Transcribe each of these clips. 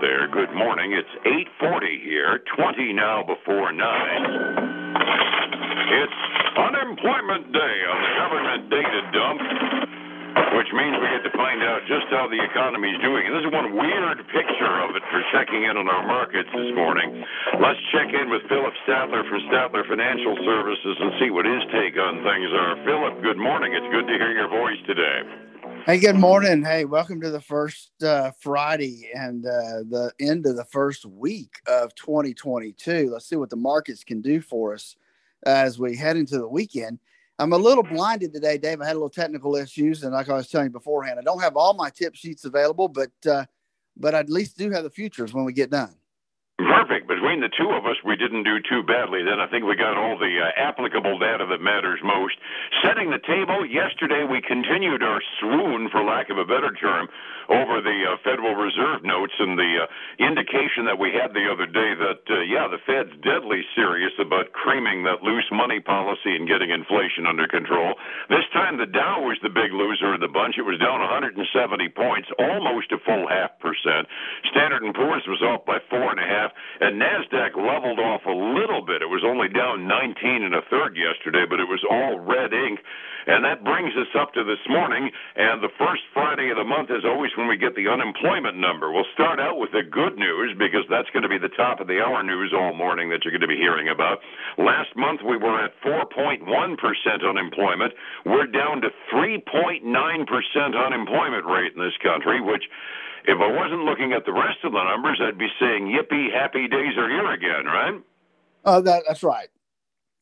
there. Good morning. It's 8:40 here, 20 now before 9. It's unemployment day on the government data dump, which means we get to find out just how the economy is doing. And this is one weird picture of it for checking in on our markets this morning. Let's check in with Phillip Statler from Statler Financial Services and see what his take on things are. Phillip, good morning. It's good to hear your voice today. Hey, good morning. Hey, welcome to the first uh, Friday and uh, the end of the first week of 2022. Let's see what the markets can do for us as we head into the weekend. I'm a little blinded today, Dave. I had a little technical issues, and like I was telling you beforehand, I don't have all my tip sheets available, but uh, but I at least do have the futures when we get done. Between the two of us, we didn't do too badly. Then I think we got all the uh, applicable data that matters most. Setting the table, yesterday we continued our swoon, for lack of a better term, over the uh, Federal Reserve notes and the uh, indication that we had the other day that, uh, yeah, the Fed's deadly serious about creaming that loose money policy and getting inflation under control. This time the Dow was the big loser of the bunch. It was down 170 points, almost a full half percent. Standard & Poor's was off by four and a half half. And Nasdaq leveled off a little bit. It was only down 19 and a third yesterday, but it was all red ink. And that brings us up to this morning. And the first Friday of the month is always when we get the unemployment number. We'll start out with the good news because that's going to be the top of the hour news all morning that you're going to be hearing about. Last month we were at 4.1% unemployment. We're down to 3.9% unemployment rate in this country, which if I wasn't looking at the rest of the numbers, I'd be saying, yippee, happy days are here again, right? Oh, that, that's right.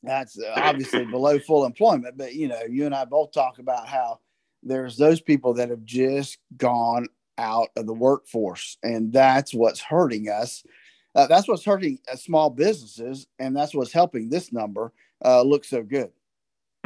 That's uh, obviously below full employment. But, you know, you and I both talk about how there's those people that have just gone out of the workforce. And that's what's hurting us. Uh, that's what's hurting uh, small businesses. And that's what's helping this number uh, look so good.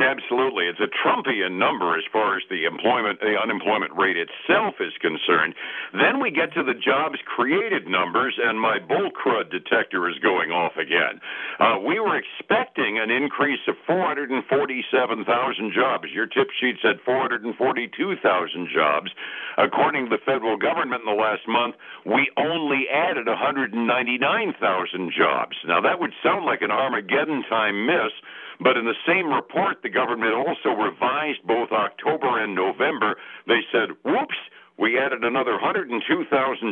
Absolutely. It's a Trumpian number as far as the employment, the unemployment rate itself is concerned. Then we get to the jobs created numbers, and my bull crud detector is going off again. Uh, we were expecting an increase of 447,000 jobs. Your tip sheet said 442,000 jobs. According to the federal government in the last month, we only added 199,000 jobs. Now, that would sound like an Armageddon time miss but in the same report, the government also revised both October and November. They said, whoops, we added another 102,000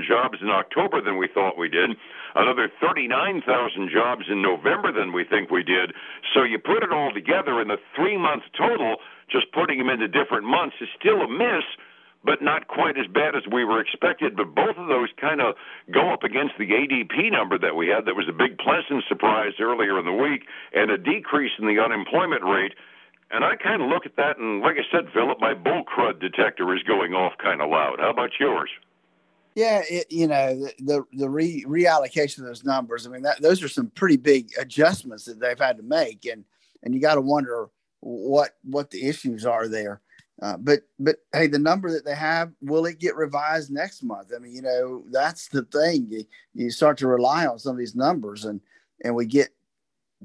jobs in October than we thought we did, another 39,000 jobs in November than we think we did. So you put it all together, and the three month total, just putting them into different months, is still a miss but not quite as bad as we were expected. But both of those kind of go up against the ADP number that we had that was a big pleasant surprise earlier in the week and a decrease in the unemployment rate. And I kind of look at that, and like I said, Phillip, my bull crud detector is going off kind of loud. How about yours? Yeah, it, you know the the, the re, reallocation of those numbers. I mean, that, those are some pretty big adjustments that they've had to make, and and you got to wonder what what the issues are there. Uh, but but hey, the number that they have, will it get revised next month? I mean, you know, that's the thing. You, you start to rely on some of these numbers, and and we get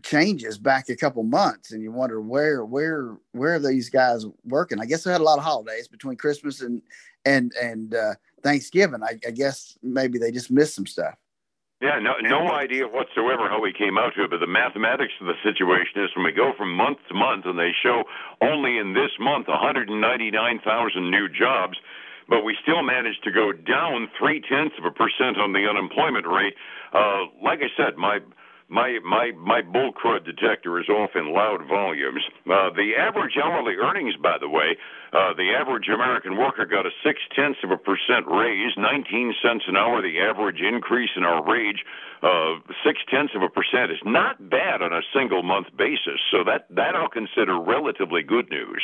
changes back a couple months, and you wonder where where where are these guys working? I guess they had a lot of holidays between Christmas and and and uh, Thanksgiving. I, I guess maybe they just missed some stuff. Yeah, no, no idea whatsoever how we came out to it, but the mathematics of the situation is when we go from month to month and they show only in this month 199,000 new jobs, but we still managed to go down three tenths of a percent on the unemployment rate. Uh, like I said, my my my my bull crud detector is off in loud volumes. Uh, the average hourly earnings, by the way, uh, the average American worker got a six tenths of a percent raise, 19 cents an hour. The average increase in our wage, uh, six tenths of a percent, is not bad on a single month basis. So that that I'll consider relatively good news.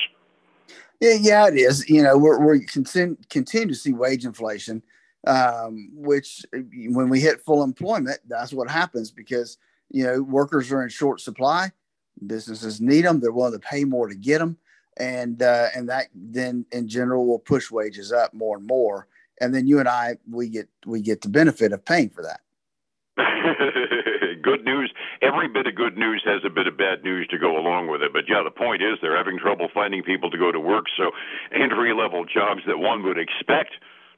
Yeah, yeah, it is. You know, we're we continue continue to see wage inflation, um, which when we hit full employment, that's what happens because you know, workers are in short supply. Businesses need them. They're willing to pay more to get them, and uh, and that then in general will push wages up more and more. And then you and I, we get we get the benefit of paying for that. good news. Every bit of good news has a bit of bad news to go along with it. But yeah, the point is they're having trouble finding people to go to work. So entry level jobs that one would expect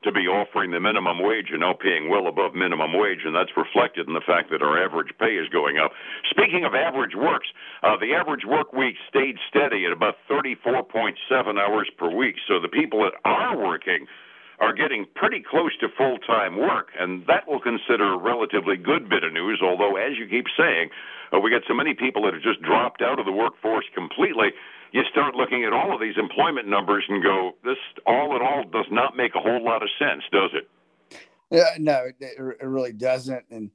to be offering the minimum wage and now paying well above minimum wage, and that's reflected in the fact that our average pay is going up. Speaking of average works, uh, the average work week stayed steady at about 34.7 hours per week. So the people that are working are getting pretty close to full time work, and that will consider a relatively good bit of news. Although, as you keep saying, uh, we got so many people that have just dropped out of the workforce completely. You start looking at all of these employment numbers and go, this all in all does not make a whole lot of sense, does it? Yeah, no, it, it really doesn't. And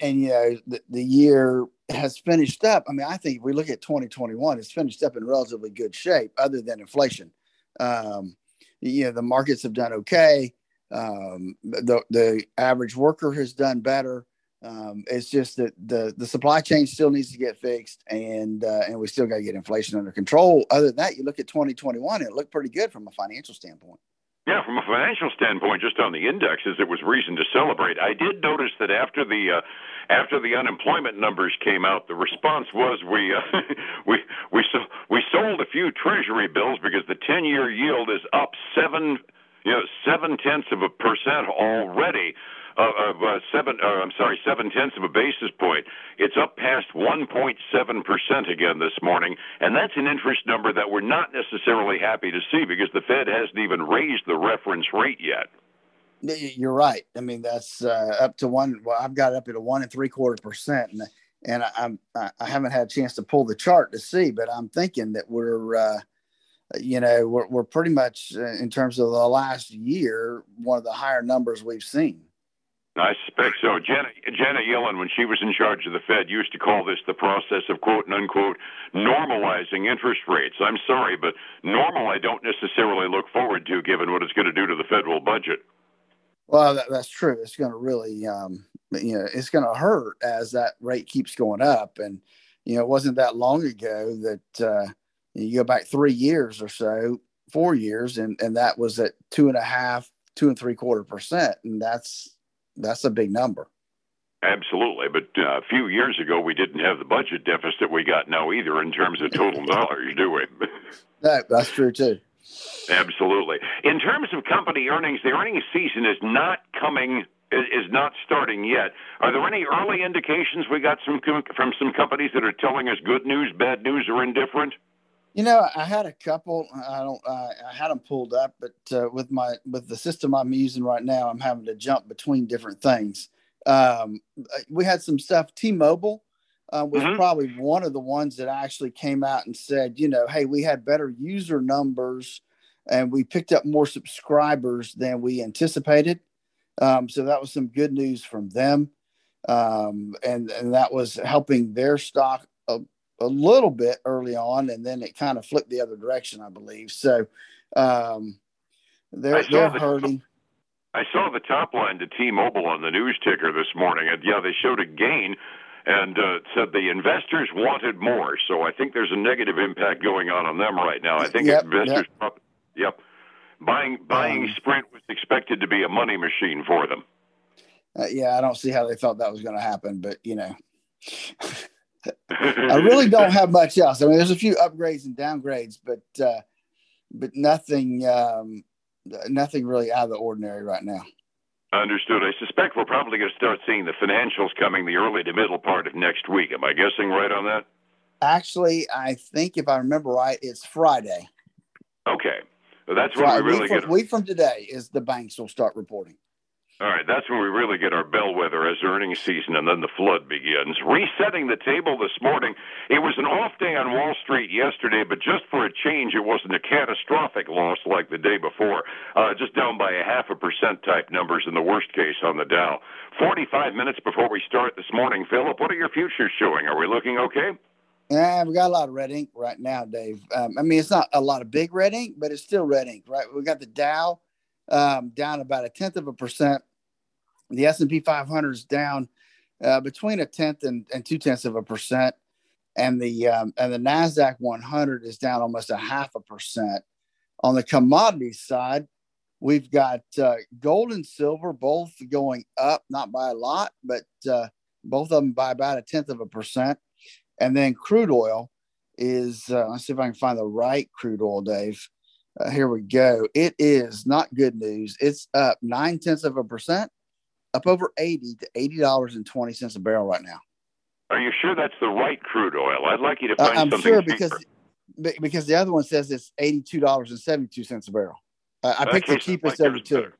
and you know the, the year has finished up. I mean, I think if we look at 2021, it's finished up in relatively good shape, other than inflation. Um, you know the markets have done okay. Um, the the average worker has done better. Um, it's just that the the supply chain still needs to get fixed, and uh, and we still got to get inflation under control. Other than that, you look at 2021, it looked pretty good from a financial standpoint. Yeah, from a financial standpoint, just on the indexes, it was reason to celebrate. I did notice that after the uh, after the unemployment numbers came out, the response was we uh, we we so, we sold a few Treasury bills because the ten-year yield is up seven you know seven tenths of a percent already of uh, seven. Uh, I'm sorry, seven tenths of a basis point. It's up past 1.7 percent again this morning, and that's an interest number that we're not necessarily happy to see because the Fed hasn't even raised the reference rate yet. You're right. I mean, that's uh, up to one. Well, I've got it up at a one and three quarter percent, and and I, I'm I haven't had a chance to pull the chart to see, but I'm thinking that we're. Uh, you know, we're, we're pretty much uh, in terms of the last year, one of the higher numbers we've seen. I suspect so. Janet Yellen, when she was in charge of the Fed, used to call this the process of quote and unquote normalizing interest rates. I'm sorry, but normal I don't necessarily look forward to given what it's going to do to the federal budget. Well, that, that's true. It's going to really, um, you know, it's going to hurt as that rate keeps going up. And, you know, it wasn't that long ago that uh, you go back three years or so, four years, and, and that was at two and a half, two and three quarter percent. And that's, that's a big number. Absolutely, but uh, a few years ago we didn't have the budget deficit we got now either in terms of total dollars, do we? that, that's true too. Absolutely. In terms of company earnings, the earnings season is not coming is not starting yet. Are there any early indications we got some from some companies that are telling us good news, bad news, or indifferent? You know, I had a couple. I don't. Uh, I had them pulled up, but uh, with my with the system I'm using right now, I'm having to jump between different things. Um, we had some stuff. T-Mobile uh, was mm-hmm. probably one of the ones that actually came out and said, you know, hey, we had better user numbers and we picked up more subscribers than we anticipated. Um, so that was some good news from them, um, and and that was helping their stock a little bit early on, and then it kind of flipped the other direction, I believe. So um, they're, they're the, hurting. I saw the top line to T-Mobile on the news ticker this morning, and yeah, they showed a gain and uh, said the investors wanted more. So I think there's a negative impact going on on them right now. I think yep, investors, yep. yep, buying buying um, Sprint was expected to be a money machine for them. Uh, yeah, I don't see how they thought that was going to happen, but you know. I really don't have much else. I mean, there's a few upgrades and downgrades, but uh, but nothing um, nothing really out of the ordinary right now. Understood. I suspect we're probably going to start seeing the financials coming the early to middle part of next week. Am I guessing right on that? Actually, I think if I remember right, it's Friday. Okay, well, that's when we really week from, get. Week from today is the banks will start reporting. All right, that's when we really get our bellwether as earnings season and then the flood begins. Resetting the table this morning, it was an off day on Wall Street yesterday, but just for a change, it wasn't a catastrophic loss like the day before. Uh, just down by a half a percent type numbers in the worst case on the Dow. 45 minutes before we start this morning, Phillip, what are your futures showing? Are we looking okay? Yeah, we got a lot of red ink right now, Dave. Um, I mean, it's not a lot of big red ink, but it's still red ink, right? We got the Dow um, down about a tenth of a percent. The S and P 500 is down uh, between a tenth and, and two tenths of a percent, and the um, and the Nasdaq 100 is down almost a half a percent. On the commodities side, we've got uh, gold and silver both going up, not by a lot, but uh, both of them by about a tenth of a percent. And then crude oil is uh, let's see if I can find the right crude oil, Dave. Uh, here we go. It is not good news. It's up nine tenths of a percent, up over 80 to $80.20 a barrel right now. Are you sure that's the right crude oil? I'd like you to find uh, I'm something sure cheaper. because because the other one says it's $82.72 a barrel. Uh, I picked the cheapest like of the two.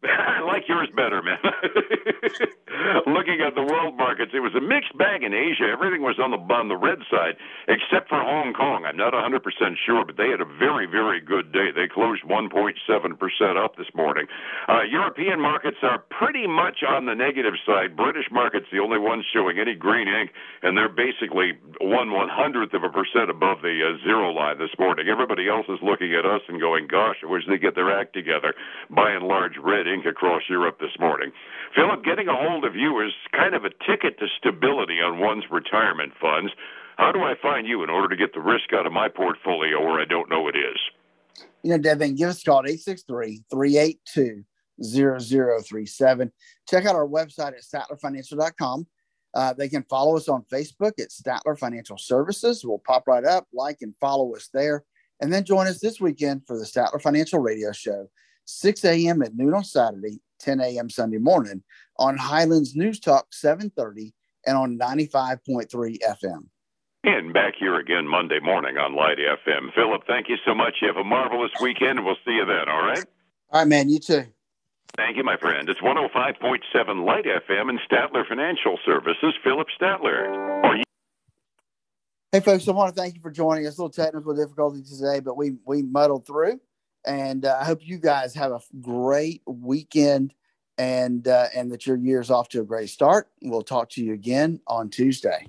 I like yours better, man. Looking at the world markets, it was a mixed bag in Asia. Everything was on the on the red side, except for Hong Kong. I'm not 100% sure, but they had a very, very good day. They closed 1.7% up this morning. Uh, European markets are pretty much on the negative side. British markets, the only ones showing any green ink, and they're basically one one hundredth of a percent above the uh, zero line this morning. Everybody else is looking at us and going, "Gosh, wish they get their act together." By and large, red ink across Europe this morning. Phillip, getting a hold of you is kind of a ticket to stability on one's retirement funds. How do I find you in order to get the risk out of my portfolio where I don't know it is? You know, Devin, give us a call at 863 382 0037. Check out our website at statlerfinancial.com. Uh, they can follow us on Facebook at Statler Financial Services. We'll pop right up, like and follow us there. And then join us this weekend for the Statler Financial Radio Show, 6 a.m. at noon on Saturday, 10 a.m. Sunday morning on Highlands News Talk 730 and on 95.3 FM. And back here again Monday morning on Light FM. Phillip, thank you so much. You have a marvelous weekend, and we'll see you then, all right? All right, man. You too. Thank you, my friend. It's 105.7 Light FM and Statler Financial Services, Phillip Statler. Or you- Hey, folks, I want to thank you for joining us. A little technical difficulty today, but we we muddled through. And uh, I hope you guys have a great weekend and uh, and that your year's off to a great start. We'll talk to you again on Tuesday.